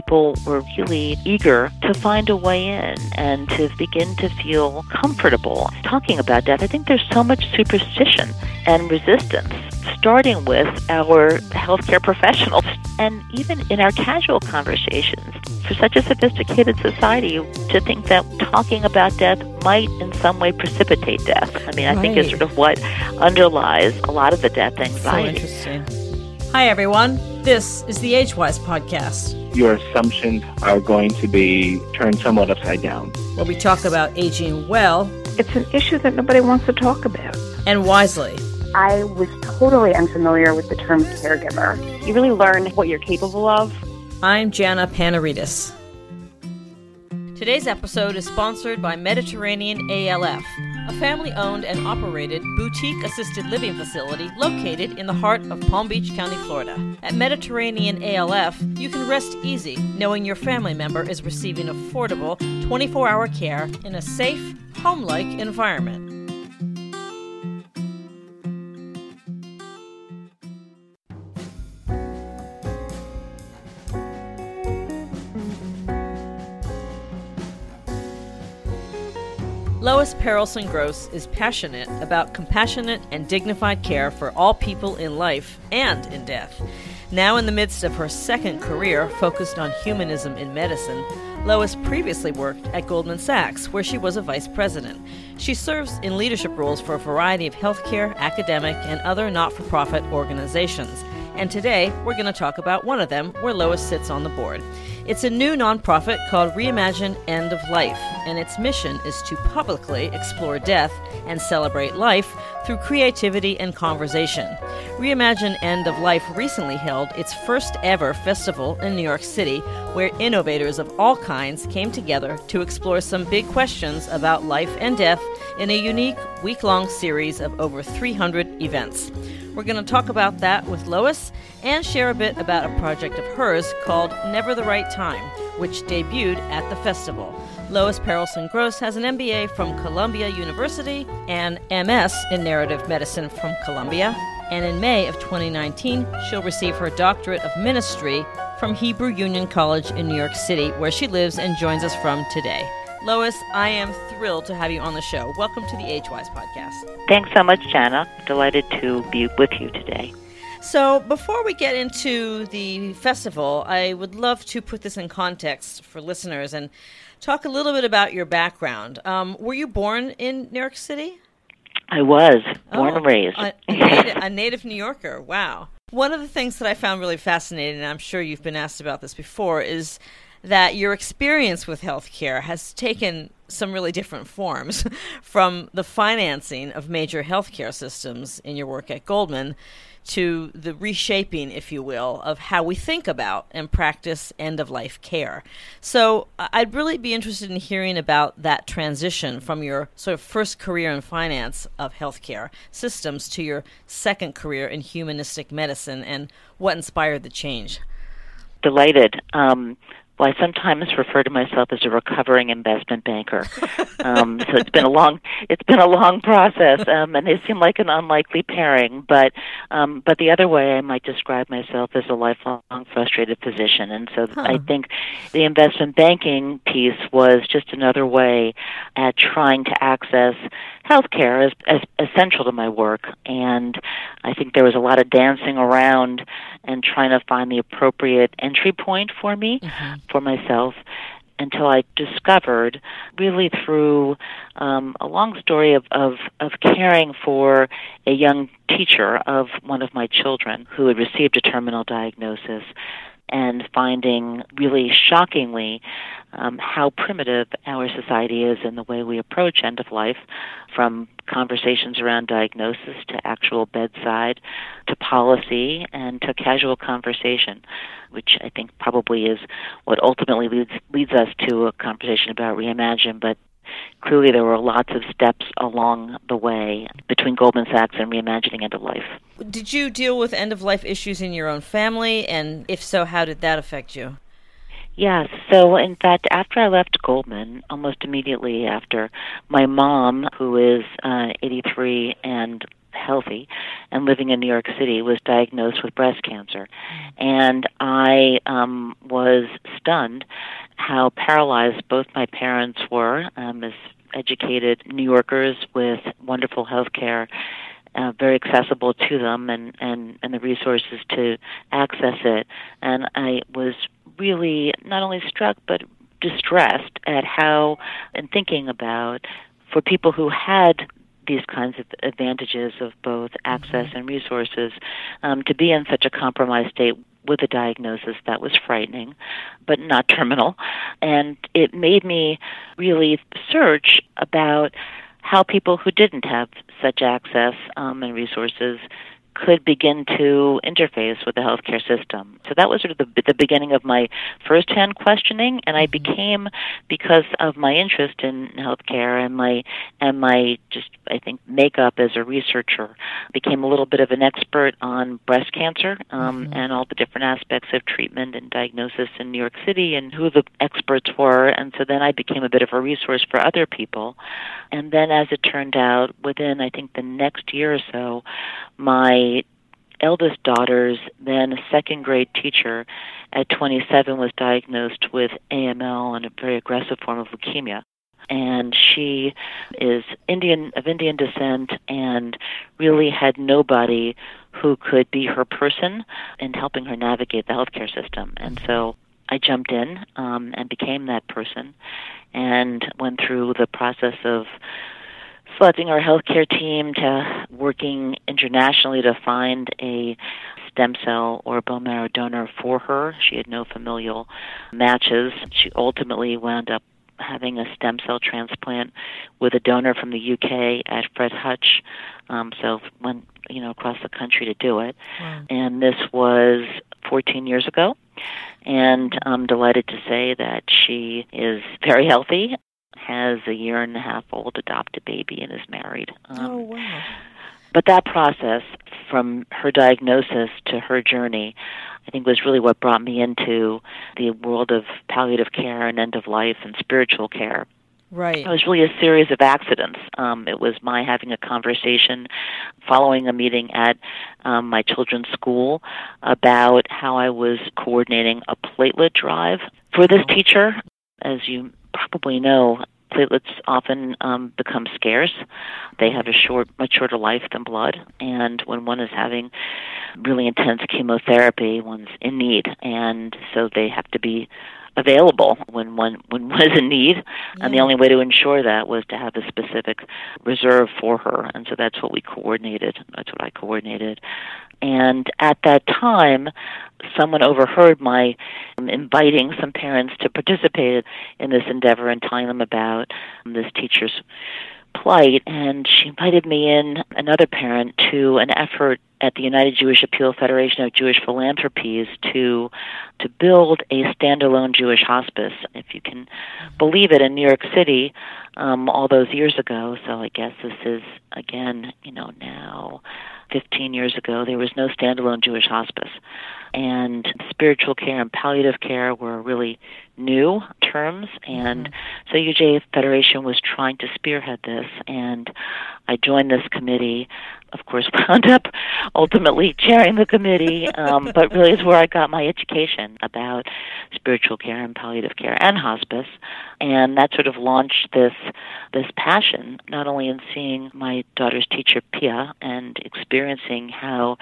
people were really eager to find a way in and to begin to feel comfortable talking about death. I think there's so much superstition and resistance, starting with our healthcare professionals and even in our casual conversations. For such a sophisticated society, to think that talking about death might in some way precipitate death. I mean, I right. think is sort of what underlies a lot of the death anxiety. So interesting. Hi, everyone. This is the AgeWise podcast. Your assumptions are going to be turned somewhat upside down. Where we talk about aging well. It's an issue that nobody wants to talk about. And wisely. I was totally unfamiliar with the term caregiver. You really learn what you're capable of. I'm Jana Panarites. Today's episode is sponsored by Mediterranean ALF, a family owned and operated boutique assisted living facility located in the heart of Palm Beach County, Florida. At Mediterranean ALF, you can rest easy knowing your family member is receiving affordable 24 hour care in a safe, home like environment. Lois Perelson Gross is passionate about compassionate and dignified care for all people in life and in death. Now, in the midst of her second career focused on humanism in medicine, Lois previously worked at Goldman Sachs, where she was a vice president. She serves in leadership roles for a variety of healthcare, academic, and other not for profit organizations. And today, we're going to talk about one of them, where Lois sits on the board. It's a new nonprofit called Reimagine End of Life, and its mission is to publicly explore death and celebrate life through creativity and conversation. Reimagine End of Life recently held its first ever festival in New York City, where innovators of all kinds came together to explore some big questions about life and death in a unique week long series of over 300 events. We're going to talk about that with Lois and share a bit about a project of hers called Never the Right Time, which debuted at the festival. Lois Perelson Gross has an MBA from Columbia University and MS in Narrative Medicine from Columbia. And in May of 2019, she'll receive her doctorate of ministry from Hebrew Union College in New York City, where she lives and joins us from today. Lois, I am thrilled to have you on the show. Welcome to the AgeWise podcast. Thanks so much, Jana. Delighted to be with you today. So, before we get into the festival, I would love to put this in context for listeners and talk a little bit about your background. Um, were you born in New York City? I was born Oh, and raised. A, a, native, a native New Yorker. Wow. One of the things that I found really fascinating, and I'm sure you've been asked about this before, is that your experience with healthcare has taken some really different forms from the financing of major healthcare systems in your work at Goldman to the reshaping, if you will, of how we think about and practice end of life care. So I'd really be interested in hearing about that transition from your sort of first career in finance of healthcare systems to your second career in humanistic medicine and what inspired the change. Delighted. Um, well, I sometimes refer to myself as a recovering investment banker. Um, so it's been a long, it's been a long process, um, and it seemed like an unlikely pairing. But, um, but the other way, I might describe myself as a lifelong frustrated physician. And so Huh. I think the investment banking piece was just another way at trying to access healthcare as, as essential to my work. And I think there was a lot of dancing around and trying to find the appropriate entry point for me for myself until I discovered, really through um, a long story of, of, of caring for a young teacher of one of my children who had received a terminal diagnosis, and finding really shockingly um, how primitive our society is in the way we approach end of life, from conversations around diagnosis to actual bedside to policy and to casual conversation, which I think probably is what ultimately leads leads us to a conversation about reimagine. But clearly, there were lots of steps along the way between Goldman Sachs and reimagining end of life. Did you deal with end of life issues in your own family? And if so, how did that affect you? Yes. So, in fact, after I left Goldman, almost immediately after, my mom, who is uh, 83 and healthy and living in New York City, was diagnosed with breast cancer. And I um, was stunned how paralyzed both my parents were um, as educated New Yorkers with wonderful health care. Uh, very accessible to them and, and, and the resources to access it. And I was really not only struck but distressed at how, and thinking about, for people who had these kinds of advantages of both access and resources, um, to be in such a compromised state with a diagnosis that was frightening, but not terminal. And it made me really search about how people who didn't have such access um, and resources could begin to interface with the healthcare system. So that was sort of the, the beginning of my firsthand questioning, and I mm-hmm. became, because of my interest in healthcare and my and my just I think makeup as a researcher, became a little bit of an expert on breast cancer um, mm-hmm. and all the different aspects of treatment and diagnosis in New York City and who the experts were, and so then I became a bit of a resource for other people, and then as it turned out, within I think the next year or so, my eldest daughter's then second grade teacher at 27 was diagnosed with AML and a very aggressive form of leukemia. And she is Indian of Indian descent and really had nobody who could be her person in helping her navigate the healthcare system. And so I jumped in um, and became that person and went through the process of selecting our healthcare team to working internationally to find a stem cell or bone marrow donor for her. She had no familial matches. She ultimately wound up having a stem cell transplant with a donor from the UK at Fred Hutch. Um, so went you know across the country to do it, wow. and this was 14 years ago. And I'm delighted to say that she is very healthy has a year and a half old adopted baby and is married. Um, oh, wow. But that process, from her diagnosis to her journey, I think was really what brought me into the world of palliative care and end of life and spiritual care. Right. It was really a series of accidents. Um, it was my having a conversation following a meeting at um, my children's school about how I was coordinating a platelet drive for this oh. teacher. As you probably know, platelets often um, become scarce. They have a short, much shorter life than blood, and when one is having really intense chemotherapy, one's in need, and so they have to be available when one when was in need yeah. and the only way to ensure that was to have a specific reserve for her and so that's what we coordinated that's what I coordinated and at that time, someone overheard my um, inviting some parents to participate in this endeavor and telling them about this teacher's plight. And she invited me in, another parent, to an effort at the United Jewish Appeal Federation of Jewish Philanthropies to to build a standalone Jewish hospice. If you can believe it, in New York City, um, all those years ago. So I guess this is again, you know, now 15 years ago, there was no standalone Jewish hospice. And spiritual care and palliative care were really new terms. And mm-hmm. so UJ Federation was trying to spearhead this. And I joined this committee. Of course, wound up ultimately chairing the committee, um, but really is where I got my education about spiritual care and palliative care and hospice, and that sort of launched this this passion, not only in seeing my daughter's teacher Pia and experiencing how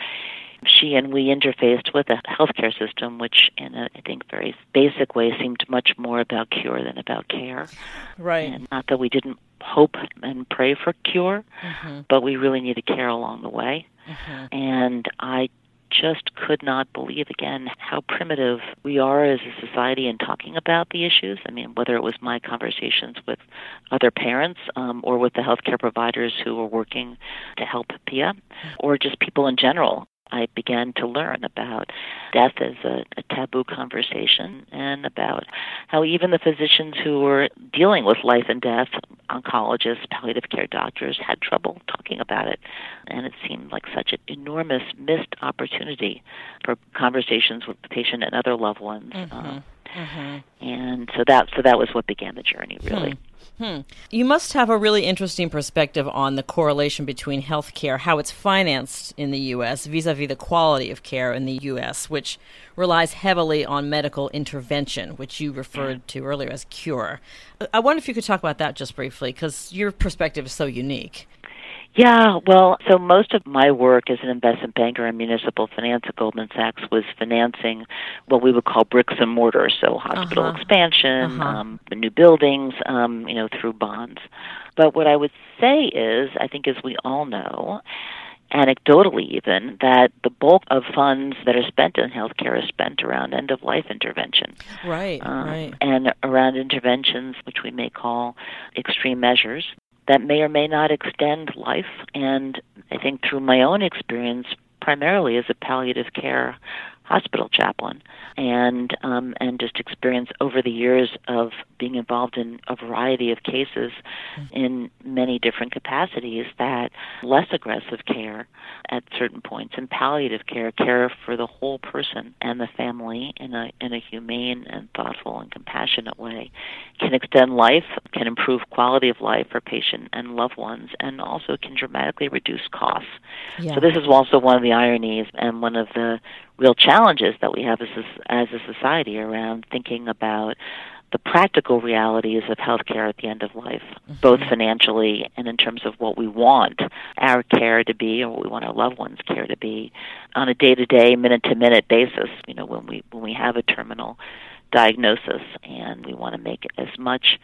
she and we interfaced with a healthcare system, which, in a, I think, very basic way, seemed much more about cure than about care. Right. And not that we didn't hope and pray for cure, mm-hmm. but we really need to care along the way. Mm-hmm. And I just could not believe again how primitive we are as a society in talking about the issues. I mean, whether it was my conversations with other parents um, or with the healthcare providers who were working to help Pia, or just people in general I began to learn about death as a, a, taboo conversation and about how even the physicians who were dealing with life and death, oncologists, palliative care doctors, had trouble talking about it. And it seemed like such an enormous missed opportunity for conversations with the patient and other loved ones. Mm-hmm. Uh, Mm-hmm. And so that so that was what began the journey, really. Hmm. Hmm. You must have a really interesting perspective on the correlation between health care, how it's financed in the U.S., vis a vis the quality of care in the U.S., which relies heavily on medical intervention, which you referred to earlier as cure. I wonder if you could talk about that just briefly, because your perspective is so unique. Yeah, well, so most of my work as an investment banker in municipal finance at Goldman Sachs was financing what we would call bricks and mortar, so hospital Uh-huh. expansion, Uh-huh. um, the new buildings, um, you know, through bonds. But what I would say is, I think as we all know, anecdotally even, that the bulk of funds that are spent in healthcare is spent around end of life intervention. Right, Um, right. and around interventions which we may call extreme measures that may or may not extend life. And I think through my own experience, primarily as a palliative care hospital chaplain, and um, and just experience over the years of being involved in a variety of cases in many different capacities, that less aggressive care at certain points and palliative care, care for the whole person and the family in a in a humane and thoughtful and compassionate way, can extend life, can improve quality of life for patient and loved ones, and also can dramatically reduce costs. Yeah. So this is also one of the ironies and one of the real challenges that we have as a, as a society around thinking about the practical realities of healthcare at the end of life, mm-hmm. both financially and in terms of what we want our care to be or what we want our loved ones' care to be on a day-to-day, minute-to-minute basis. You know, when we when we have a terminal diagnosis and we want to make as much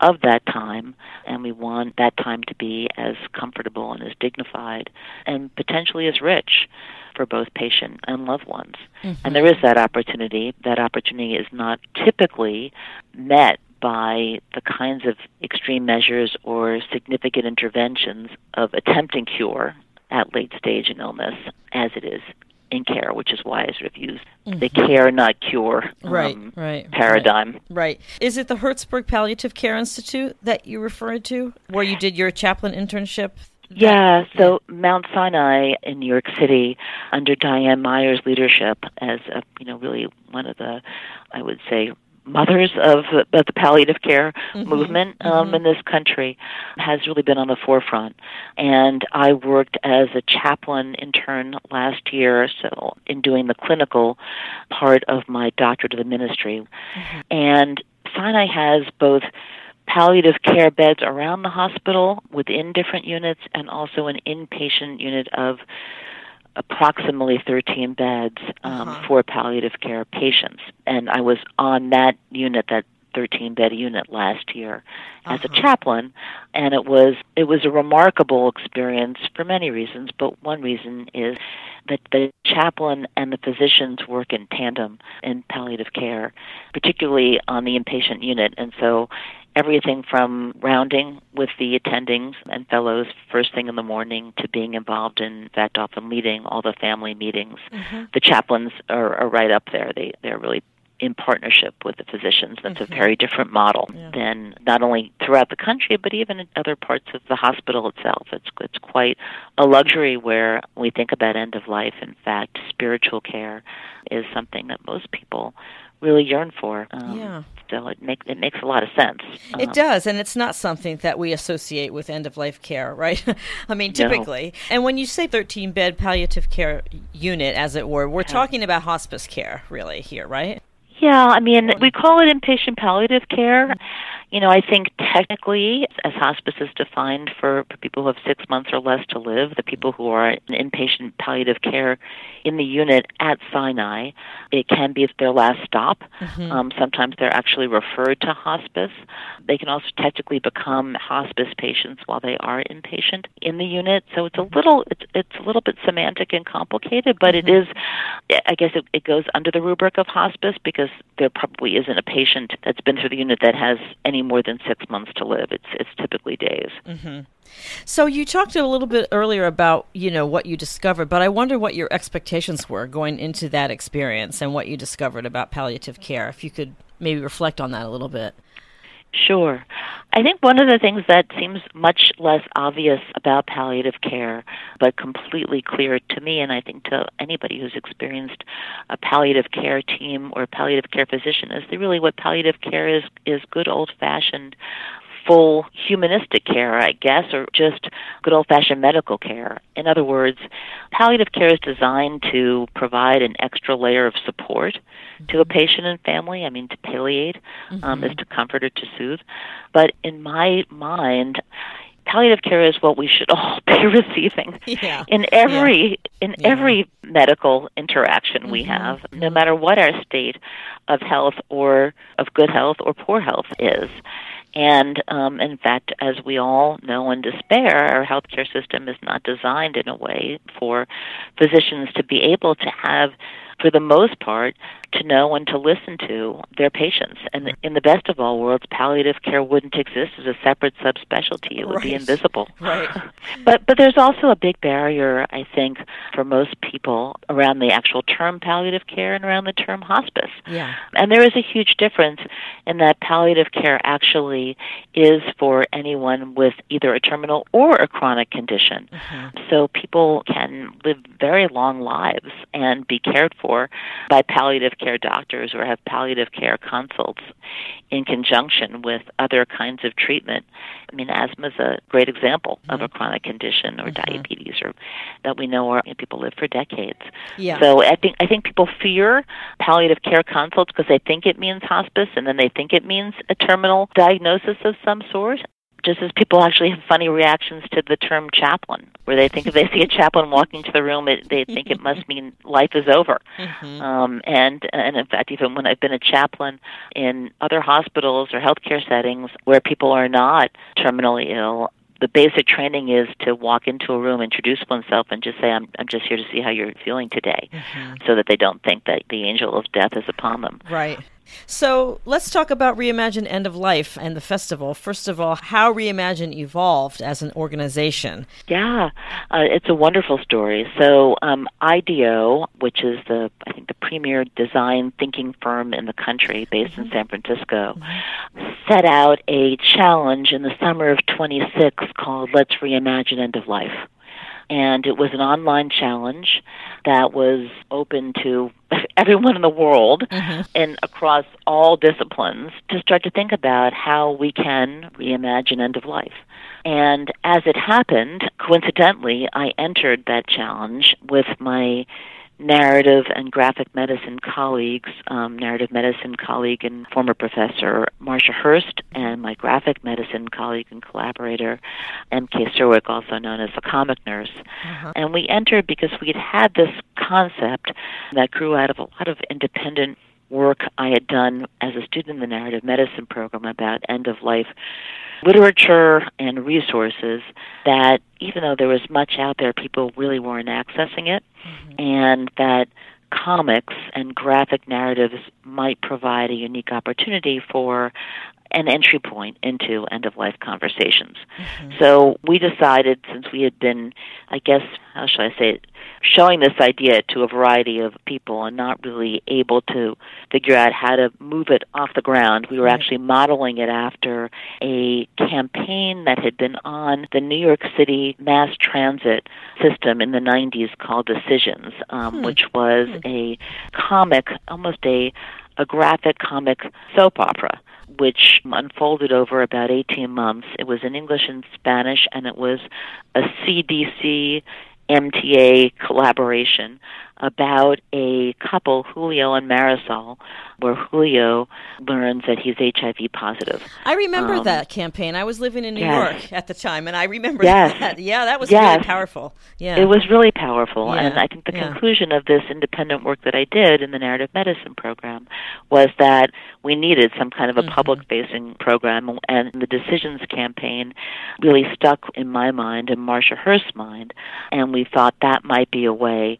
of that time and we want that time to be as comfortable and as dignified and potentially as rich for both patient and loved ones. And there is that opportunity. That opportunity is not typically met by the kinds of extreme measures or significant interventions of attempting cure at late stage in illness as it is in care, which is why I sort of use the care not cure Right, um, right, paradigm. Right. Is it the Hertzberg Palliative Care Institute that you referred to, where you did your chaplain internship? Yeah, so Mount Sinai in New York City, under Diane Meier's leadership, as a, you know, really one of the, I would say, mothers of, of the palliative care mm-hmm, movement mm-hmm. um, in this country, has really been on the forefront. And I worked as a chaplain intern last year, so in doing the clinical part of my doctorate of the ministry. Mm-hmm. And Sinai has both palliative care beds around the hospital within different units and also an inpatient unit of approximately 13 beds um, Uh-huh. for palliative care patients. And I was on that unit, that 13 bed unit last year as a chaplain and it was it was a remarkable experience for many reasons but one reason is that the chaplain and the physicians work in tandem in palliative care particularly on the inpatient unit and so everything from rounding with the attendings and fellows first thing in the morning to being involved in, in fact often leading all the family meetings the chaplains are, are right up there they they're really in partnership with the physicians. That's a very different model than not only throughout the country, but even in other parts of the hospital itself. It's it's quite a luxury where we think about end of life. In fact, spiritual care is something that most people really yearn for. Um, Yeah. So it makes it makes a lot of sense. It Um, does, and it's not something that we associate with end of life care, right? I mean, No. typically. And when you say 13 bed palliative care unit, as it were, we're talking about hospice care, really, here, right? Yeah, I mean, we call it inpatient palliative care. You know, I think technically, as hospice is defined for, for people who have six months or less to live, the people who are in inpatient palliative care in the unit at Sinai, it can be their last stop. Um, sometimes they're actually referred to hospice. They can also technically become hospice patients while they are inpatient in the unit. So it's a little, it's, it's a little bit semantic and complicated, but it is, I guess it, it goes under the rubric of hospice because there probably isn't a patient that's been through the unit that has any more than six months to live. It's it's typically days. Mm-hmm. So you talked a little bit earlier about, you know, what you discovered, but I wonder what your expectations were going into that experience and what you discovered about palliative care. If you could maybe reflect on that a little bit. Sure. I think one of the things that seems much less obvious about palliative care, but completely clear to me, and I think to anybody who's experienced a palliative care team or a palliative care physician, is that really what palliative care is is good old fashioned full humanistic care, I guess, or just good old fashioned medical care. In other words, palliative care is designed to provide an extra layer of support mm-hmm. to a mm-hmm. patient and family. I mean, to palliate um, mm-hmm. is to comfort or to soothe. But in my mind, palliative care is what we should all be receiving yeah. in every yeah. in yeah. every medical interaction mm-hmm. we have no mm-hmm. matter what our state of health or of good health or poor health is and um, in fact, as we all know in despair, our healthcare system is not designed in a way for physicians to be able to have for the most part, to know and to listen to their patients. And in the best of all worlds, palliative care wouldn't exist as a separate subspecialty. It would right. be invisible. Right. but but there's also a big barrier, I think, for most people around the actual term palliative care and around the term hospice. Yeah. And there is a huge difference in that palliative care actually is for anyone with either a terminal or a chronic condition. Mm-hmm. So people can live very long lives and be cared for for by palliative care doctors or have palliative care consults in conjunction with other kinds of treatment. I mean, asthma is a great example mm-hmm. of a chronic condition or mm-hmm. diabetes or that we know are people live for decades. Yeah. So I think I think people fear palliative care consults because they think it means hospice and then they think it means a terminal diagnosis of some sort just as people actually have funny reactions to the term chaplain, where they think if they see a chaplain walking to the room, it, they think it must mean life is over. Mm-hmm. Um, and and in fact, even when I've been a chaplain in other hospitals or healthcare settings where people are not terminally ill, the basic training is to walk into a room, introduce oneself, and just say, "I'm I'm just here to see how you're feeling today," mm-hmm. so that they don't think that the angel of death is upon them. Right. So let's talk about Reimagine End of Life and the festival. First of all, how Reimagine evolved as an organization. Yeah, uh, it's a wonderful story. So um, IDEO, which is the I think the premier design thinking firm in the country, based mm-hmm. in San Francisco, mm-hmm. set out a challenge in the summer of 26 called Let's Reimagine End of Life and it was an online challenge that was open to everyone in the world mm-hmm. and across all disciplines to start to think about how we can reimagine end of life. And as it happened, coincidentally, I entered that challenge with my narrative and graphic medicine colleagues, um, narrative medicine colleague and former professor Marsha Hurst, and my graphic medicine colleague and collaborator M.K. Czerwiec, also known as the comic nurse. Uh-huh. And we entered because we had had this concept that grew out of a lot of independent work I had done as a student in the narrative medicine program about end of life literature and resources that even though there was much out there, people really weren't accessing it, mm-hmm. and that comics and graphic narratives might provide a unique opportunity for an entry point into end of life conversations. Mm-hmm. So we decided, since we had been, I guess, how shall I say it, showing this idea to a variety of people and not really able to figure out how to move it off the ground, we were right. actually modeling it after a campaign that had been on the New York City mass transit system in the 90s called Decisions, um, hmm. which was hmm. a comic, almost a a graphic comic soap opera which unfolded over about 18 months. It was in English and Spanish, and it was a CDC MTA collaboration about a couple, Julio and Marisol, where Julio learns that he's HIV positive. I remember um, that campaign. I was living in New yes. York at the time, and I remember yes. that. Yeah, that was yes. really powerful. Yeah, it was really powerful, yeah. and I think the yeah. conclusion of this independent work that I did in the narrative medicine program was that we needed some kind of a mm-hmm. public-facing program, and the Decisions campaign really stuck in my mind and Marsha Hurst's mind, and we thought that might be a way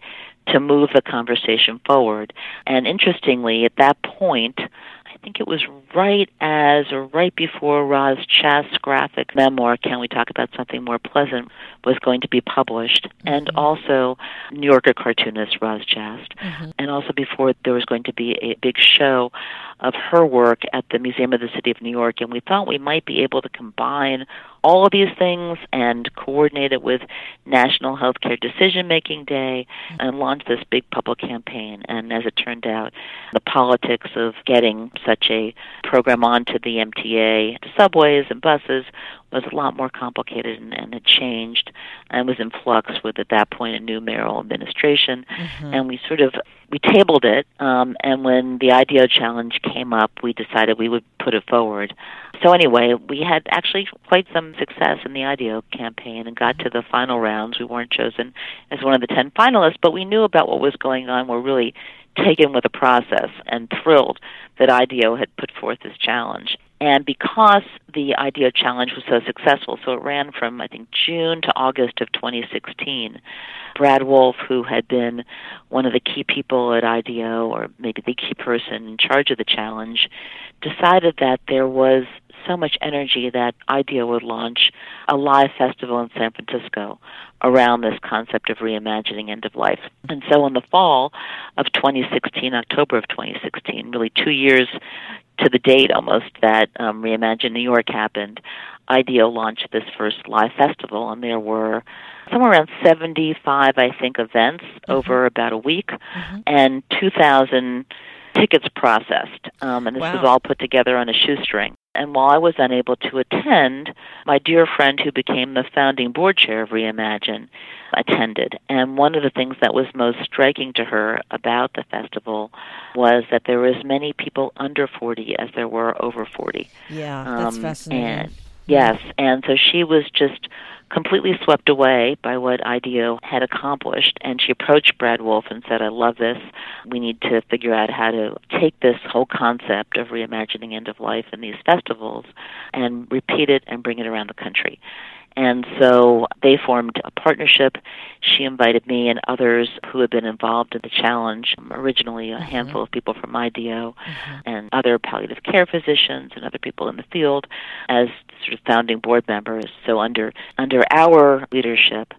to move the conversation forward. And interestingly, at that point, I think it was right as or right before Roz Chast's graphic memoir, Can We Talk About Something More Pleasant, was going to be published, mm-hmm. and also New Yorker cartoonist Roz Chast, mm-hmm. and also before there was going to be a big show of her work at the Museum of the City of New York, and we thought we might be able to combine all of these things and coordinate it with National Healthcare Decision Making Day and launch this big public campaign. And as it turned out, the politics of getting such a program onto the MTA, subways and buses, was a lot more complicated and, and it changed and was in flux with at that point a new mayoral administration. Mm-hmm. and we sort of we tabled it um, and when the IDEO challenge came up we decided we would put it forward. So anyway we had actually quite some success in the IDEO campaign and got to the final rounds. We weren't chosen as one of the 10 finalists but we knew about what was going on. We're really taken with the process and thrilled that IDEO had put forth this challenge and because the IDEO challenge was so successful, so it ran from, I think, June to August of 2016, Brad Wolfe, who had been one of the key people at IDEO, or maybe the key person in charge of the challenge, decided that there was so much energy that IDEO would launch a live festival in San Francisco around this concept of reimagining end of life. And so in the fall of 2016, October of 2016, really two years to the date almost that um, Reimagine New York happened, IDEO launched this first live festival, and there were somewhere around 75, I think, events mm-hmm. over about a week, mm-hmm. and 2,000 tickets processed. Um, and this wow. was all put together on a shoestring. And while I was unable to attend, my dear friend who became the founding board chair of Reimagine attended. And one of the things that was most striking to her about the festival was that there were as many people under 40 as there were over 40. Yeah, that's um, fascinating. And, yes, and so she was just completely swept away by what IDEO had accomplished. And she approached Brad Wolfe and said, I love this. We need to figure out how to take this whole concept of reimagining end of life in these festivals and repeat it and bring it around the country. And so they formed a partnership. She invited me and others who had been involved in the challenge, originally a mm-hmm. handful of people from IDEO mm-hmm. and other palliative care physicians and other people in the field as sort of founding board members. So under under our leadership,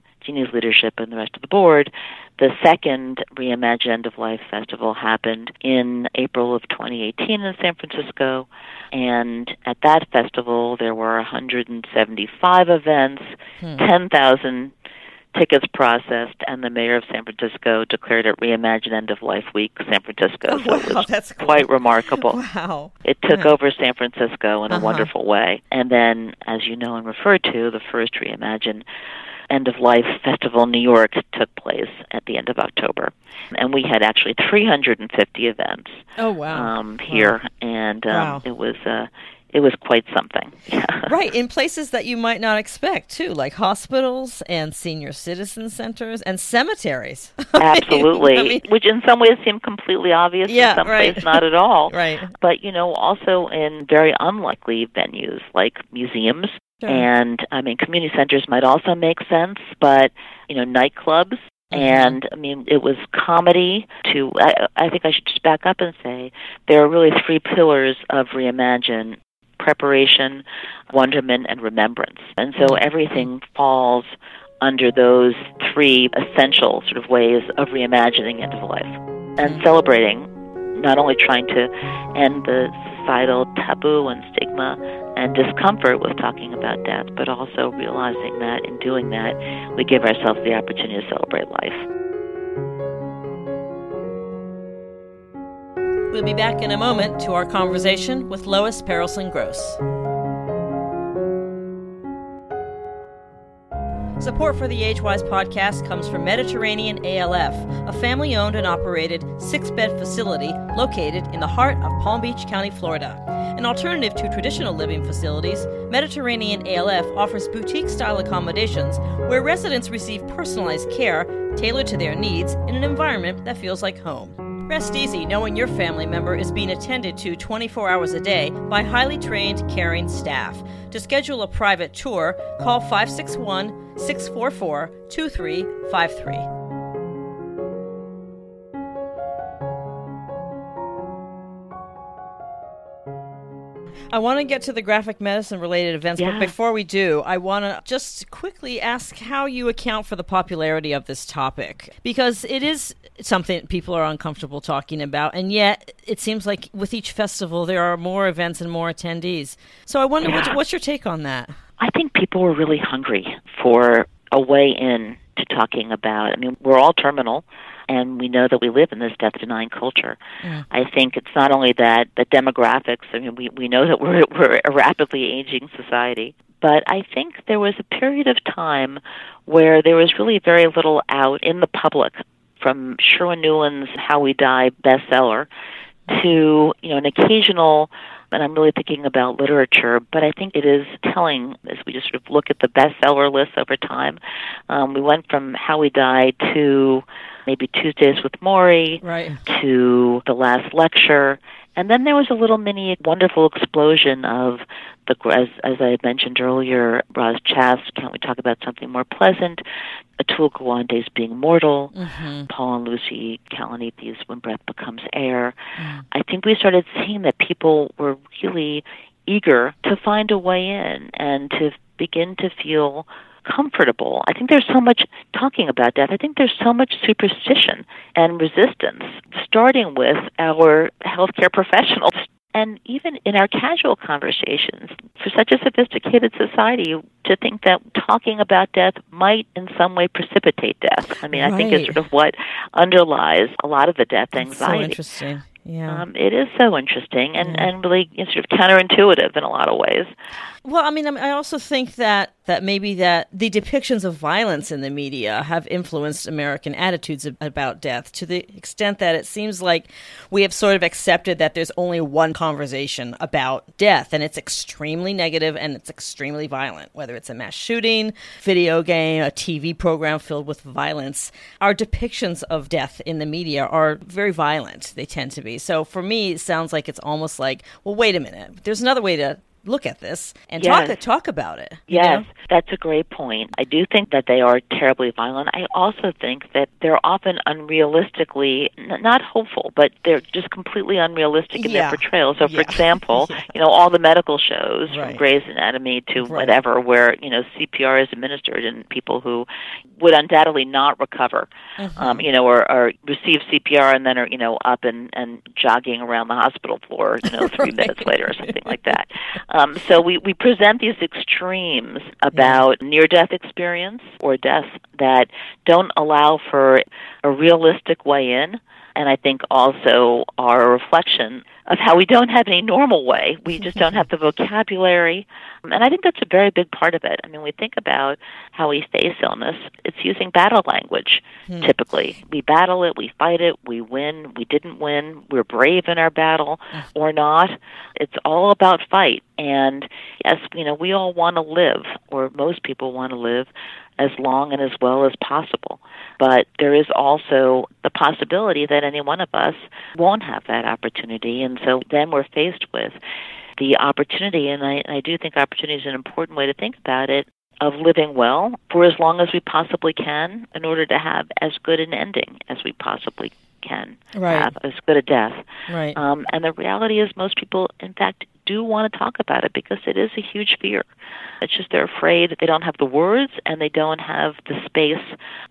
Leadership and the rest of the board, the second Reimagine End of Life Festival happened in April of 2018 in San Francisco. And at that festival, there were 175 events, hmm. 10,000 tickets processed, and the mayor of San Francisco declared it Reimagine End of Life Week San Francisco. Oh, so it was that's cool. quite remarkable. Wow. It took yeah. over San Francisco in a uh-huh. wonderful way. And then, as you know and referred to, the first Reimagine End of Life Festival New York took place at the end of October. And we had actually 350 events. Oh wow! Um, here, wow. and um, wow. it was uh, it was quite something. right, in places that you might not expect too, like hospitals and senior citizen centers and cemeteries. Absolutely, I mean, which in some ways seem completely obvious, yeah, in some right. ways not at all. right. But you know, also in very unlikely venues like museums. Sure. And I mean, community centers might also make sense, but you know, nightclubs Mm-hmm. and I mean it was comedy to I, I think I should just back up and say there are really three pillars of reimagine preparation, wonderment, and remembrance. And so Mm-hmm. everything falls under those three essential sort of ways of reimagining end of life and Mhm. celebrating, not only trying to end the societal taboo and stigma and discomfort with talking about death, but also realizing that in doing that, we give ourselves the opportunity to celebrate life. We'll be back in a moment to our conversation with Lois Perelson Gross. Support for the Agewise podcast comes from Mediterranean ALF, a family owned and operated six bed facility located in the heart of Palm Beach County, Florida. An alternative to traditional living facilities, Mediterranean ALF offers boutique style accommodations where residents receive personalized care tailored to their needs in an environment that feels like home. Rest easy knowing your family member is being attended to 24 hours a day by highly trained, caring staff. To schedule a private tour, call 561 644 2353. I want to get to the graphic medicine related events, Yeah. but before we do, I want to just quickly ask how you account for the popularity of this topic. Because it is something people are uncomfortable talking about, and yet it seems like with each festival there are more events and more attendees. So I wonder, what's, Yeah. what's your take on that? I think people were really hungry for a way in to talking about. I mean, we're all terminal, and we know that we live in this death denying culture. I think it's not only that the demographics. I mean, we we know that we're we're a rapidly aging society, but I think there was a period of time where there was really very little out in the public from Sherwin Nuland's How We Die bestseller to you know an occasional and I'm really thinking about literature, but I think it is telling as we just sort of look at the bestseller list over time. Um, we went from How We Die to maybe Tuesdays with Morrie Right. to the last lecture, and then there was a little mini wonderful explosion of the as as I had mentioned earlier, Roz Chast, Can't We Talk About Something More Pleasant? Atul Gawande's Being Mortal, mm-hmm. Paul and Lucy Kalanithi's When Breath Becomes Air. Mm. I think we started seeing that people were really eager to find a way in and to begin to feel comfortable. I think there's so much talking about death. I think there's so much superstition and resistance, starting with our healthcare professionals. And even in our casual conversations, for such a sophisticated society, to think that talking about death might in some way precipitate death. I mean, I think it's sort of what underlies a lot of the death So anxiety. interesting. Yeah. Um, it is so interesting and, and really you know, sort of counterintuitive in a lot of ways. Well, I mean, I also think that that maybe that the depictions of violence in the media have influenced American attitudes about death to the extent that it seems like we have sort of accepted that there's only one conversation about death, and it's extremely negative and it's extremely violent. Whether it's a mass shooting, video game, a TV program filled with violence, our depictions of death in the media are very violent. They tend to be. So for me, it sounds like it's almost like, well, wait a minute. There's another way to look at this and Yes. talk talk about it. Yes, know? that's a great point. I do think that they are terribly violent. I also think that they're often unrealistically, n- not hopeful, but they're just completely unrealistic in Yeah. their portrayal. So, for Yeah. example, Yeah. you know, all the medical shows Right. from Grey's Anatomy to Right. whatever, where, you know, CPR is administered in people who would undoubtedly not recover, Mm-hmm. um, you know, or, or receive CPR and then are, you know, up and, and jogging around the hospital floor, you know, three minutes later or something like that. Um, so we, we present these extremes about near death experience or death that don't allow for a realistic way in. And I think also are a reflection of how we don't have any normal way. We just don't have the vocabulary. And I think that's a very big part of it. I mean, we think about how we face illness, it's using battle language hmm. typically. We battle it, we fight it, we win, we didn't win, we're brave in our battle or not. It's all about fight. And yes, you know, we all want to live, or most people want to live as long and as well as possible. But there is also the possibility that any one of us won't have that opportunity. And so then we're faced with the opportunity, and I, I do think opportunity is an important way to think about it, of living well for as long as we possibly can in order to have as good an ending as we possibly can Right. have, as good a death. Right. Um, and the reality is, most people, in fact, do want to talk about it because it is a huge fear. It's just they're afraid they don't have the words and they don't have the space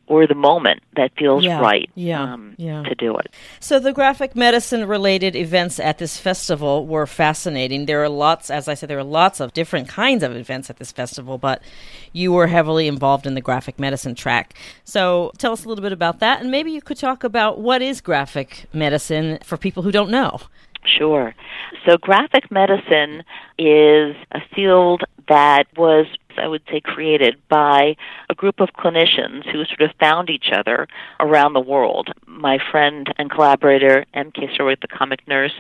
or the moment that feels Yeah, right yeah, um, yeah. to do it. So the graphic medicine related events at this festival were fascinating. There are lots, as I said, there are lots of different kinds of events at this festival, but you were heavily involved in the graphic medicine track. So tell us a little bit about that, and maybe you could talk about what is graphic medicine for people who don't know. Sure. So graphic medicine is a field that was, I would say, created by a group of clinicians who sort of found each other around the world. My friend and collaborator, M.K. Czerwiec, the comic nurse,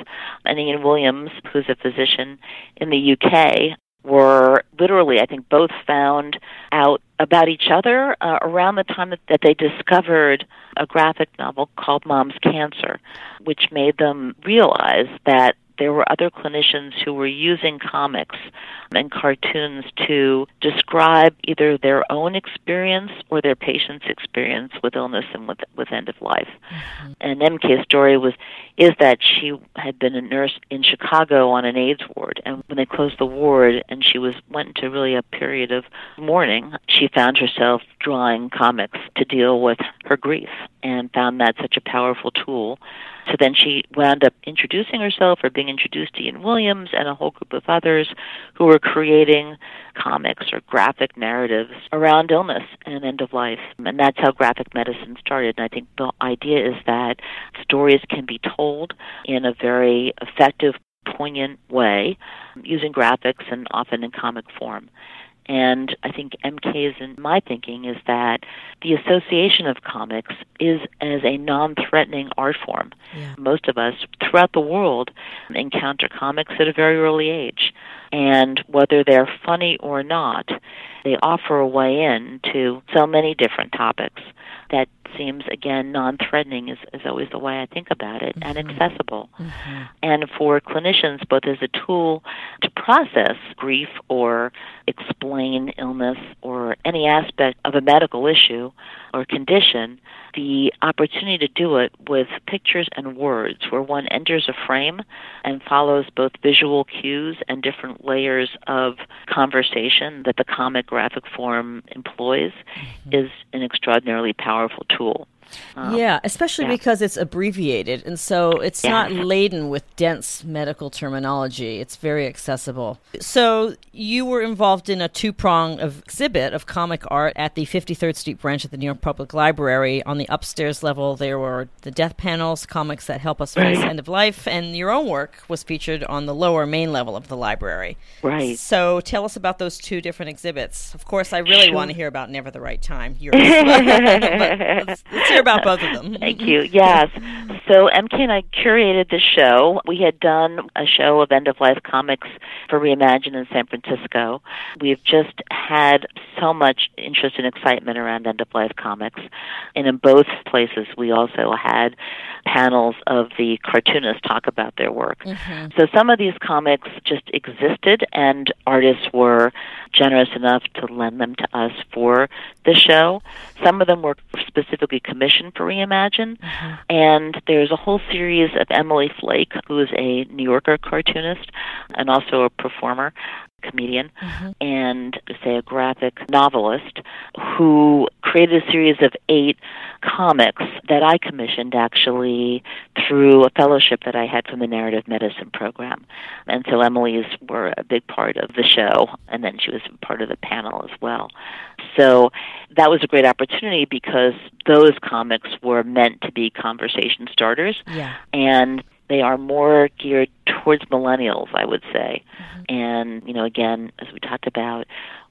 and Ian Williams, who's a physician in the UK, were literally, I think, both found out about each other uh, around the time that, that they discovered a graphic novel called Mom's Cancer, which made them realize that there were other clinicians who were using comics and cartoons to describe either their own experience or their patient's experience with illness and with with end of life. Mm-hmm. And MK's story was is that she had been a nurse in Chicago on an AIDS ward and when they closed the ward and she was went into really a period of mourning, she found herself drawing comics to deal with her grief and found that such a powerful tool so then she wound up introducing herself or being introduced to Ian Williams and a whole group of others who were creating comics or graphic narratives around illness and end of life. And that's how graphic medicine started. And I think the idea is that stories can be told in a very effective, poignant way using graphics and often in comic form. And I think MK's and my thinking is that the association of comics is as a non threatening art form. Yeah. Most of us throughout the world encounter comics at a very early age. And whether they're funny or not, they offer a way in to so many different topics that seems again non-threatening is, is always the way I think about it mm-hmm. and accessible. Mm-hmm. And for clinicians both as a tool to process grief or explain illness or any aspect of a medical issue or condition, the opportunity to do it with pictures and words where one enters a frame and follows both visual cues and different layers of conversation that the comic graphic form employs mm-hmm. is an extraordinarily powerful tool. Um, yeah, especially yeah. because it's abbreviated, and so it's yeah. not laden with dense medical terminology. It's very accessible. So you were involved in a two-prong of exhibit of comic art at the 53rd Street branch at the New York Public Library. On the upstairs level, there were the death panels, comics that help us face end of life, and your own work was featured on the lower main level of the library. Right. So tell us about those two different exhibits. Of course, I really want to hear about Never the Right Time. Yours. let's, let's hear about both of them. Thank you. Yes. So MK and I curated the show. We had done a show of end of life comics for Reimagine in San Francisco. We've just had so much interest and excitement around end of life comics. And in both places, we also had panels of the cartoonists talk about their work. Mm-hmm. So some of these comics just existed, and artists were generous enough to lend them to us for the show. Some of them were specifically commissioned for Reimagine, mm-hmm. and there's a whole series of Emily Flake, who is a New Yorker cartoonist and also a performer, comedian mm-hmm. and say a graphic novelist who created a series of eight comics that I commissioned actually through a fellowship that I had from the narrative medicine program. And so Emily's were a big part of the show and then she was part of the panel as well. So that was a great opportunity because those comics were meant to be conversation starters. Yeah. And they are more geared towards millennials, I would say. Mm-hmm. And, you know, again, as we talked about,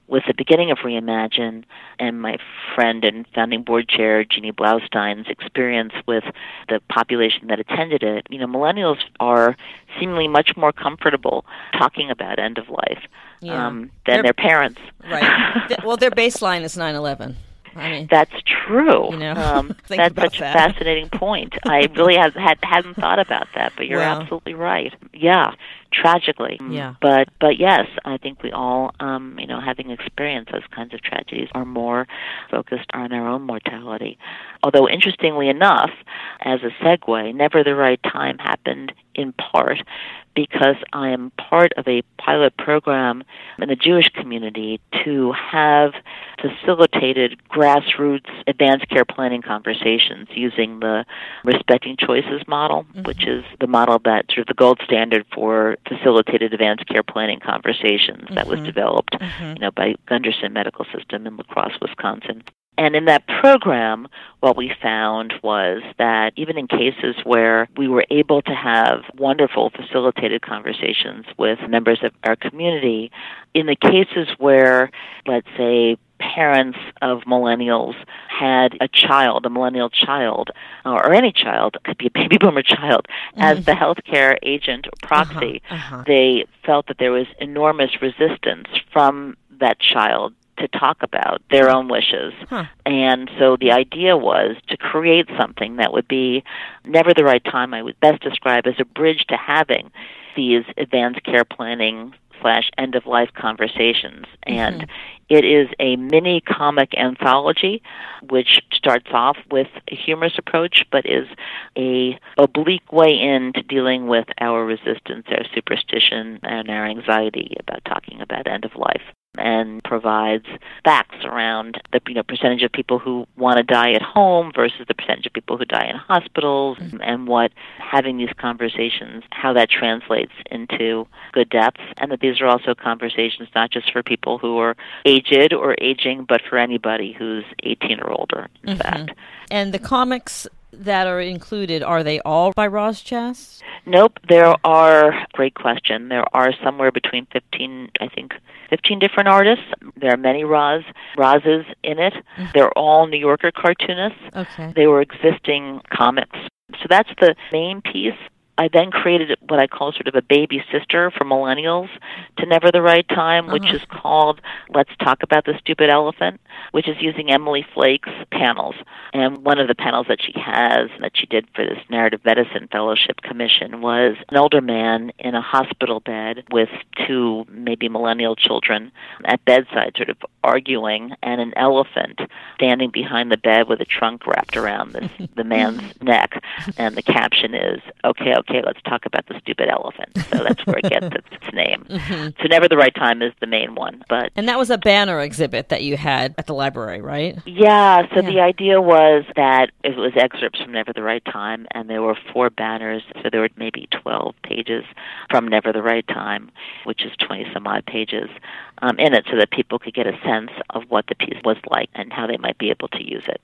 with the beginning of Reimagine and my friend and founding board chair Jeannie Blaustein's experience with the population that attended it, you know, millennials are seemingly much more comfortable talking about end of life yeah. um, than They're, their parents. Right. well, their baseline is 9 11. I mean, that's true. You know, um, that's such that. a fascinating point. I really have had hadn't thought about that, but you're absolutely right. Yeah, tragically. Yeah. But but yes, I think we all, um, you know, having experienced those kinds of tragedies, are more focused on our own mortality. Although interestingly enough, as a segue, never the right time happened in part because I am part of a pilot program in the Jewish community to have facilitated grassroots advanced care planning conversations using the Respecting Choices model, mm-hmm. which is the model that sort of the gold standard for facilitated advanced care planning conversations mm-hmm. that was mm-hmm. developed, mm-hmm. you know, by Gundersen Medical System in La Crosse, Wisconsin. And in that program, what we found was that even in cases where we were able to have wonderful facilitated conversations with members of our community, in the cases where, let's say, parents of millennials had a child, a millennial child, or any child, could be a baby boomer child, mm-hmm. as the healthcare agent or proxy, uh-huh, uh-huh. they felt that there was enormous resistance from that child to talk about their own wishes. Huh. And so the idea was to create something that would be never the right time, I would best describe as a bridge to having these advanced care planning slash end of life conversations. And Mm-hmm. it is a mini comic anthology which starts off with a humorous approach but is a oblique way into dealing with our resistance, our superstition, and our anxiety about talking about end of life and provides facts around the you know percentage of people who want to die at home versus the percentage of people who die in hospitals mm-hmm. and what having these conversations how that translates into good deaths. And that these are also conversations not just for people who are aged or aging but for anybody who's 18 or older in mm-hmm. fact. And the comics that are included, are they all by Roz Chast? Nope, there are great question. There are somewhere between 15 I think 15 different artists. There are many Roz Rozes in it. Mm. They're all New Yorker cartoonists. Okay. They were existing comics. So that's the main piece. I then created what I call sort of a baby sister for millennials to Never the Right Time, which Uh-huh. is called Let's Talk About the Stupid Elephant, which is using Emily Flake's panels. And one of the panels that she has that she did for this Narrative Medicine Fellowship Commission was an older man in a hospital bed with two maybe millennial children at bedside sort of arguing and an elephant standing behind the bed with a trunk wrapped around this, the man's neck and the caption is okay okay let's talk about the stupid elephant so that's where it gets its name mm-hmm. so never the right time is the main one but And that was a banner exhibit that you had at the library, right? yeah, so Yeah. the idea was that it was excerpts from Never the Right Time, and there were four banners, so there were maybe 12 pages from Never the Right Time, which is 20 some odd pages um, in it, so that people could get a sense of what the piece was like and how they might be able to use it.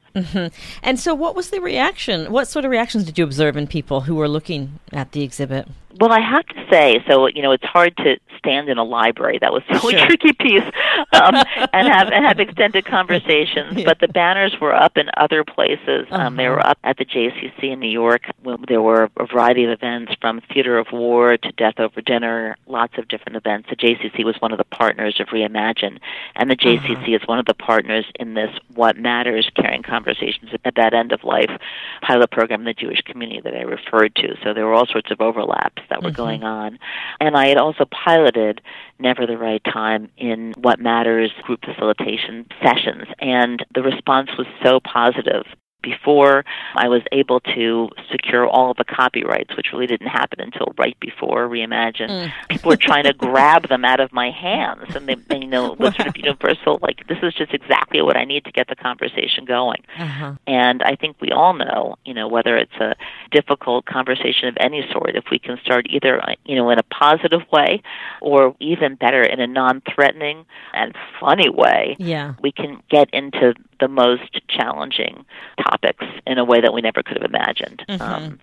And so, what was the reaction? What sort of reactions did you observe in people who were looking at the exhibit? Well, I have to say, so you know, it's hard to stand in a library. That was the only Sure. tricky piece, um, and have and have extended conversations. Yeah. But the banners were up in other places. Um, they Uh-huh. were up at the JCC in New York. When there were a variety of events, from theater of war to death over dinner. Lots of different events. The JCC was one of the partners of Reimagine, and the JCC is one of the partners in this What Matters Caring Conversations at that End of Life pilot program in the Jewish community that I referred to. So there were all sorts of overlaps that were mm-hmm. going on. And I had also piloted Never the Right Time in What Matters group facilitation sessions. And the response was so positive. Before I was able to secure all of the copyrights, which really didn't happen until right before Reimagine, people were trying to grab them out of my hands, and they, they you know, it was sort of universal. Like this is just exactly what I need to get the conversation going. Uh-huh. And I think we all know, you know, whether it's a difficult conversation of any sort, if we can start either, you know, in a positive way or even better in a non-threatening and funny way, Yeah. we can get into the most challenging topics in a way that we never could have imagined. Um,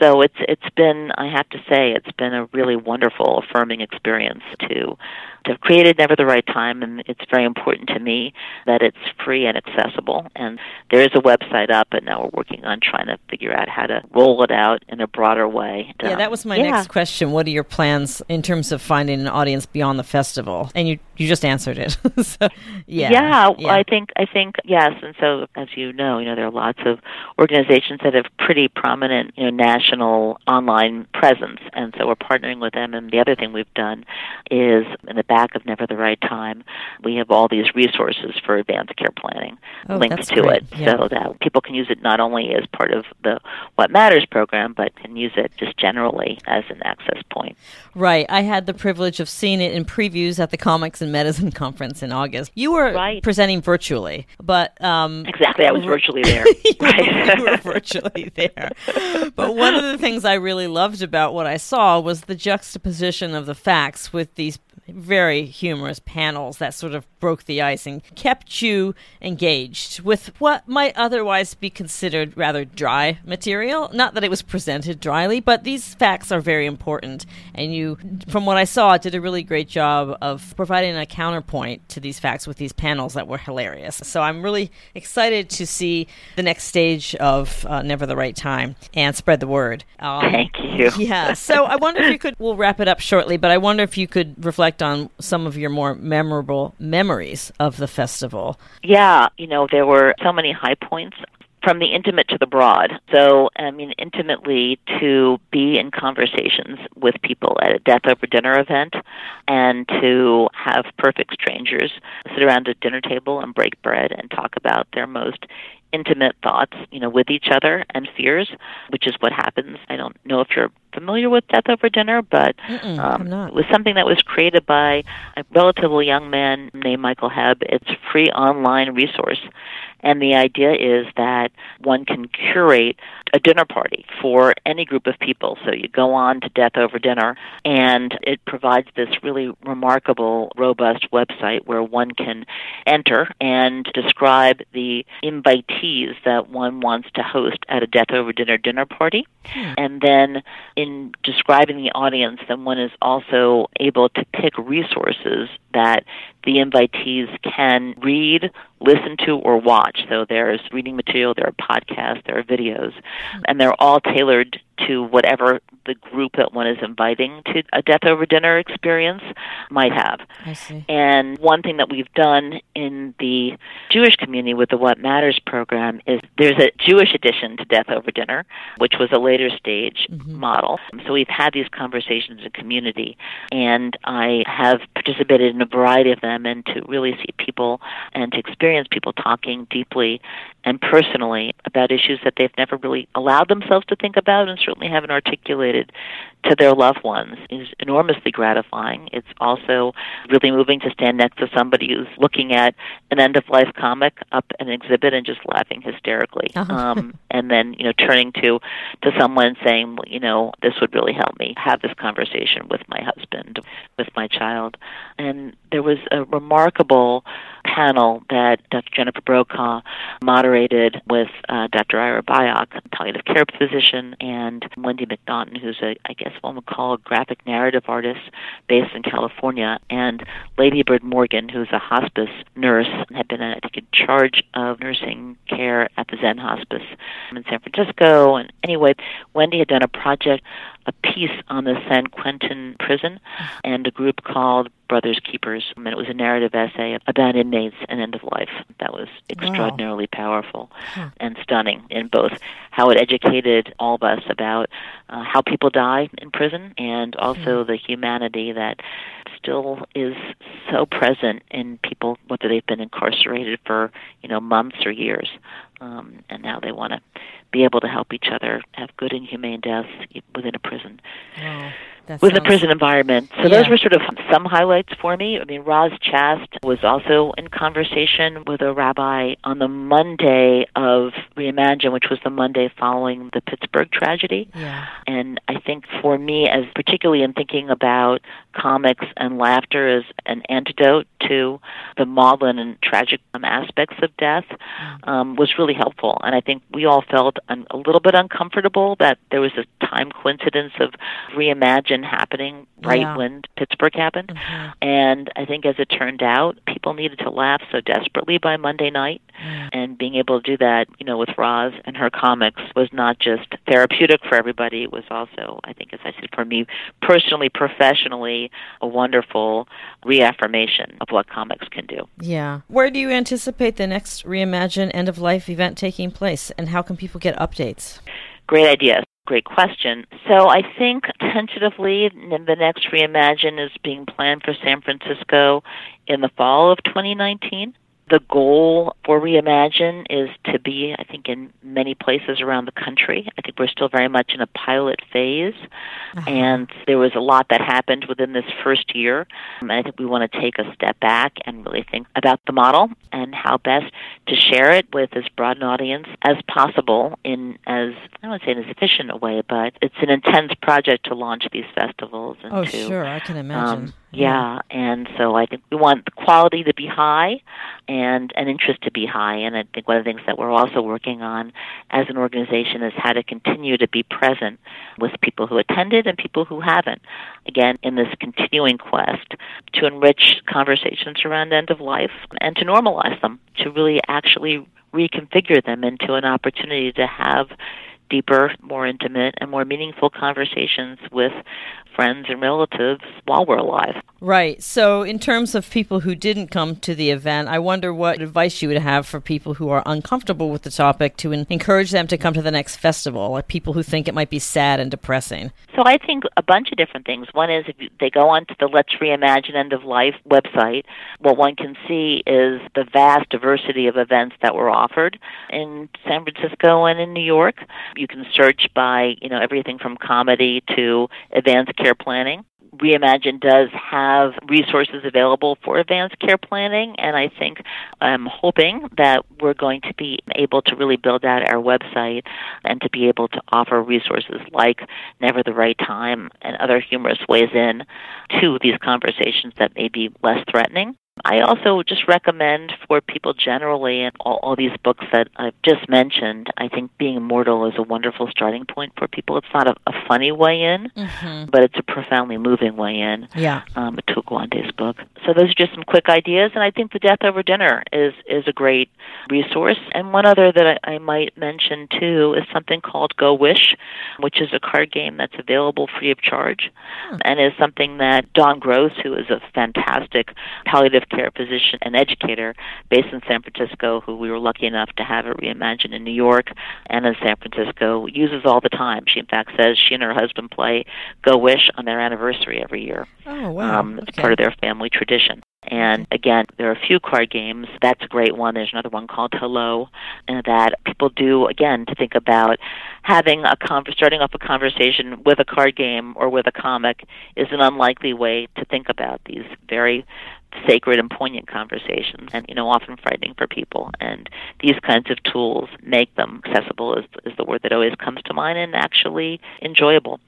So it's it's been, I have to say, it's been a really wonderful, affirming experience to to have created Never the Right Time, and it's very important to me that it's free and accessible. And there is a website up, and now we're working on trying to figure out how to roll it out in a broader way. Yeah, Um, that was my yeah. next question. What are your plans in terms of finding an audience beyond the festival? And you you just answered it. so, yeah. yeah, I think I think yes, and so as you know, you know there are lots of organizations that have pretty prominent, you know, national online presence, and so we're partnering with them. And the other thing we've done is in the back of Never the Right Time, we have all these resources for advanced care planning Oh, linked to great. it, Yeah. so that people can use it not only as part of the What Matters program, but can use it just generally as an access point. Right. I had the privilege of seeing it in previews at the Comics and Medicine conference in August. You were Right. presenting virtually, but um, Exactly, I was virtually there. you right. were virtually there. But one of the things I really loved about what I saw was the juxtaposition of the facts with these very humorous panels that sort of broke the ice and kept you engaged with what might otherwise be considered rather dry material. Not that it was presented dryly, but these facts are very important. And you, from what I saw, did a really great job of providing a counterpoint to these facts with these panels that were hilarious. So I'm really excited to see the next stage of uh, Never the Right Time and spread the word. Um, Thank you. yeah. So I wonder if you could, we'll wrap it up shortly, but I wonder if you could reflect on some of your more memorable memories of the festival. Yeah, you know, there were so many high points. from the intimate to the broad. So, I mean, intimately to be in conversations with people at a death over dinner event and to have perfect strangers sit around a dinner table and break bread and talk about their most intimate thoughts, you know, with each other and fears, which is what happens. I don't know if you're familiar with Death Over Dinner, but um, it was something that was created by a relatively young man named Michael Hebb. It's a free online resource. And the idea is that one can curate a dinner party for any group of people. So you go on to Death Over Dinner, and it provides this really remarkable, robust website where one can enter and describe the invitees that one wants to host at a Death Over Dinner dinner party. Hmm. And then in describing the audience, then one is also able to pick resources that the invitees can read, listen to, or watch. So there's reading material, there are podcasts, there are videos, and they're all tailored to whatever the group that one is inviting to a death over dinner experience might have. I see. And one thing that we've done in the Jewish community with the What Matters program is there's a Jewish addition to Death Over Dinner, which was a later stage Mm-hmm. model. So we've had these conversations in community, and I have participated in a variety of them and to really see people and to experience people talking deeply and personally about issues that they've never really allowed themselves to think about and certainly haven't articulated to their loved ones is enormously gratifying. It's also really moving to stand next to somebody who's looking at an end of life comic up an exhibit and just laughing hysterically. Uh-huh. Um, and then, you know, turning to to someone saying, well, you know, this would really help me have this conversation with my husband, with my child. And there was a remarkable panel that Dr. Jennifer Brokaw moderated with uh, Dr. Ira a palliative care physician, and Wendy MacNaughton, who's a, I guess one would call a graphic narrative artist based in California, and Lady Bird Morgan, who's a hospice nurse, and had been, I think, in charge of nursing care at the Zen Hospice in San Francisco. And anyway, Wendy had done a project, a piece on the San Quentin prison, and a group called Brothers Keepers, and it was a narrative essay about inmates and end of life. That was extraordinarily powerful Huh. and stunning in both how it educated all of us about uh, how people die in prison and also the humanity that still is so present in people, whether they've been incarcerated for you know months or years, um, and now they want to be able to help each other have good and humane deaths within a prison Wow. That sounds- prison environment. So Yeah. those were sort of some highlights for me. I mean, Roz Chast was also in conversation with a rabbi on the Monday of Reimagine, which was the Monday following the Pittsburgh tragedy. Yeah. And I think for me, as particularly in thinking about comics and laughter as an antidote to the maudlin and tragic um, aspects of death, um, was really helpful. And I think we all felt un- a little bit uncomfortable that there was a time coincidence of Reimagine happening right Yeah. when Pittsburgh happened. Mhm. And I think as it turned out, people needed to laugh so desperately by Monday night. Mm. And being able to do that, you know, with Roz and her comics was not just therapeutic for everybody, it was also, I think, as I said, for me personally, professionally, a wonderful reaffirmation of what comics can do. Yeah. Where do you anticipate the next Reimagine End of Life event taking place, and how can people get updates? Great idea. Great question. So I think tentatively the next reimagine is being planned for San Francisco in the fall of 2019. The goal for Reimagine is to be, I think, in many places around the country. I think we're still very much in a pilot phase, and there was a lot that happened within this first year. Um, And I think we want to take a step back and really think about the model and how best to share it with as broad an audience as possible in as I don't want to say in as efficient a way, but it's an intense project to launch these festivals and Oh, to sure. I can imagine. um, yeah, and so I think we want the quality to be high and an interest to be high. And I think one of the things that we're also working on as an organization is how to continue to be present with people who attended and people who haven't. Again, in this continuing quest to enrich conversations around end of life and to normalize them, to really actually reconfigure them into an opportunity to have deeper, more intimate, and more meaningful conversations with friends and relatives while we're alive. Right. So, in terms of people who didn't come to the event, I wonder what advice you would have for people who are uncomfortable with the topic to encourage them to come to the next festival, like people who think it might be sad and depressing. So, I think a bunch of different things. One is if they go onto the Let's Reimagine End of Life website, what one can see is the vast diversity of events that were offered in San Francisco and in New York. You can search by, you know, everything from comedy to advanced care planning. Reimagine does have resources available for advanced care planning, and I think I'm hoping that we're going to be able to really build out our website and to be able to offer resources like Never the Right Time and other humorous ways in to these conversations that may be less threatening. I also just recommend for people generally and all, all these books that I've just mentioned, I think Being Mortal is a wonderful starting point for people. It's not a, a funny way in, mm-hmm. but it's a profoundly moving way in. Yeah. Um, Gawande's book. So those are just some quick ideas, and I think The Death Over Dinner is, is a great resource. And one other that I, I might mention too is something called Go Wish, which is a card game that's available free of charge hmm. and is something that Dawn Gross, who is a fantastic palliative care physician and educator based in San Francisco, who we were lucky enough to have at Reimagine in New York and in San Francisco, uses all the time. She, in fact, says she and her husband play Go Wish on their anniversary every year. Oh, wow. Um, it's okay. part of their family tradition. And again, there are a few card games. That's a great one. There's another one called Hello, and that people do again to think about having a con- starting off a conversation with a card game or with a comic is an unlikely way to think about these very sacred and poignant conversations and you know often frightening for people and these kinds of tools make them accessible is, is the word that always comes to mind and actually enjoyable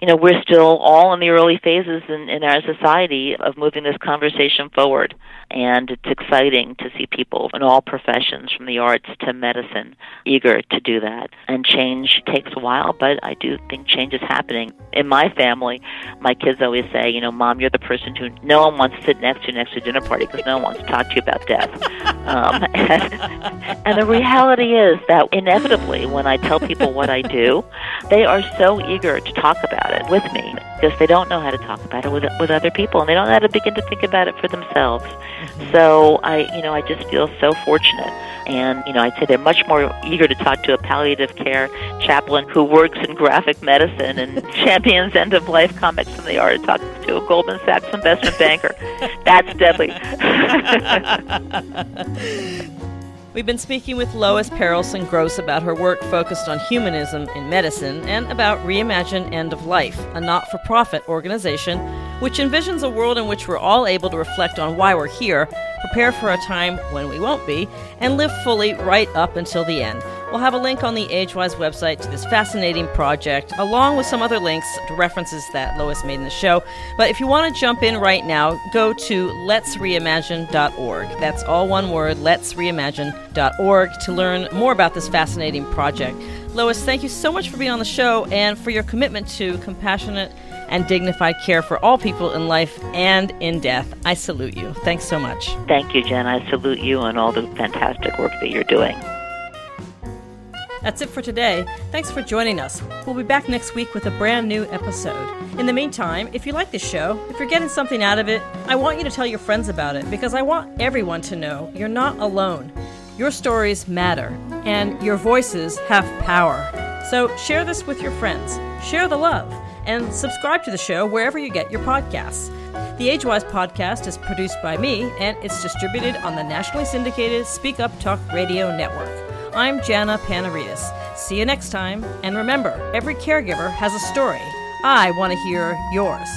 you know, we're still all in the early phases in, in our society of moving this conversation forward. And it's exciting to see people in all professions, from the arts to medicine, eager to do that. And change takes a while, but I do think change is happening. In my family, my kids always say, you know, Mom, you're the person who no one wants to sit next to next to a dinner party because no one wants to talk to you about death. um, and, and the reality is that inevitably, when I tell people what I do, they are so eager to talk about about it with me because they don't know how to talk about it with with other people and they don't know how to begin to think about it for themselves. Mm-hmm. So I, you know, I just feel so fortunate. And you know, I'd say they're much more eager to talk to a palliative care chaplain who works in graphic medicine and champions end of life comics than they are to talk to a Goldman Sachs investment banker. That's deadly. We've been speaking with Lois Perelson Gross about her work focused on humanism in medicine and about Reimagine End of Life, a not for profit organization which envisions a world in which we're all able to reflect on why we're here, prepare for a time when we won't be, and live fully right up until the end. We'll have a link on the AgeWise website to this fascinating project, along with some other links to references that Lois made in the show. But if you want to jump in right now, go to letsreimagine.org. That's all one word, letsreimagine.org, to learn more about this fascinating project. Lois, thank you so much for being on the show and for your commitment to compassionate and dignified care for all people in life and in death. I salute you. Thanks so much. Thank you, Jen. I salute you and all the fantastic work that you're doing. That's it for today. Thanks for joining us. We'll be back next week with a brand new episode. In the meantime, if you like this show, if you're getting something out of it, I want you to tell your friends about it because I want everyone to know you're not alone. Your stories matter, and your voices have power. So share this with your friends. Share the love, and subscribe to the show wherever you get your podcasts. The AgeWise podcast is produced by me, and it's distributed on the nationally syndicated Speak Up Talk Radio Network. I'm Jana Panarites. See you next time, and remember, every caregiver has a story. I want to hear yours.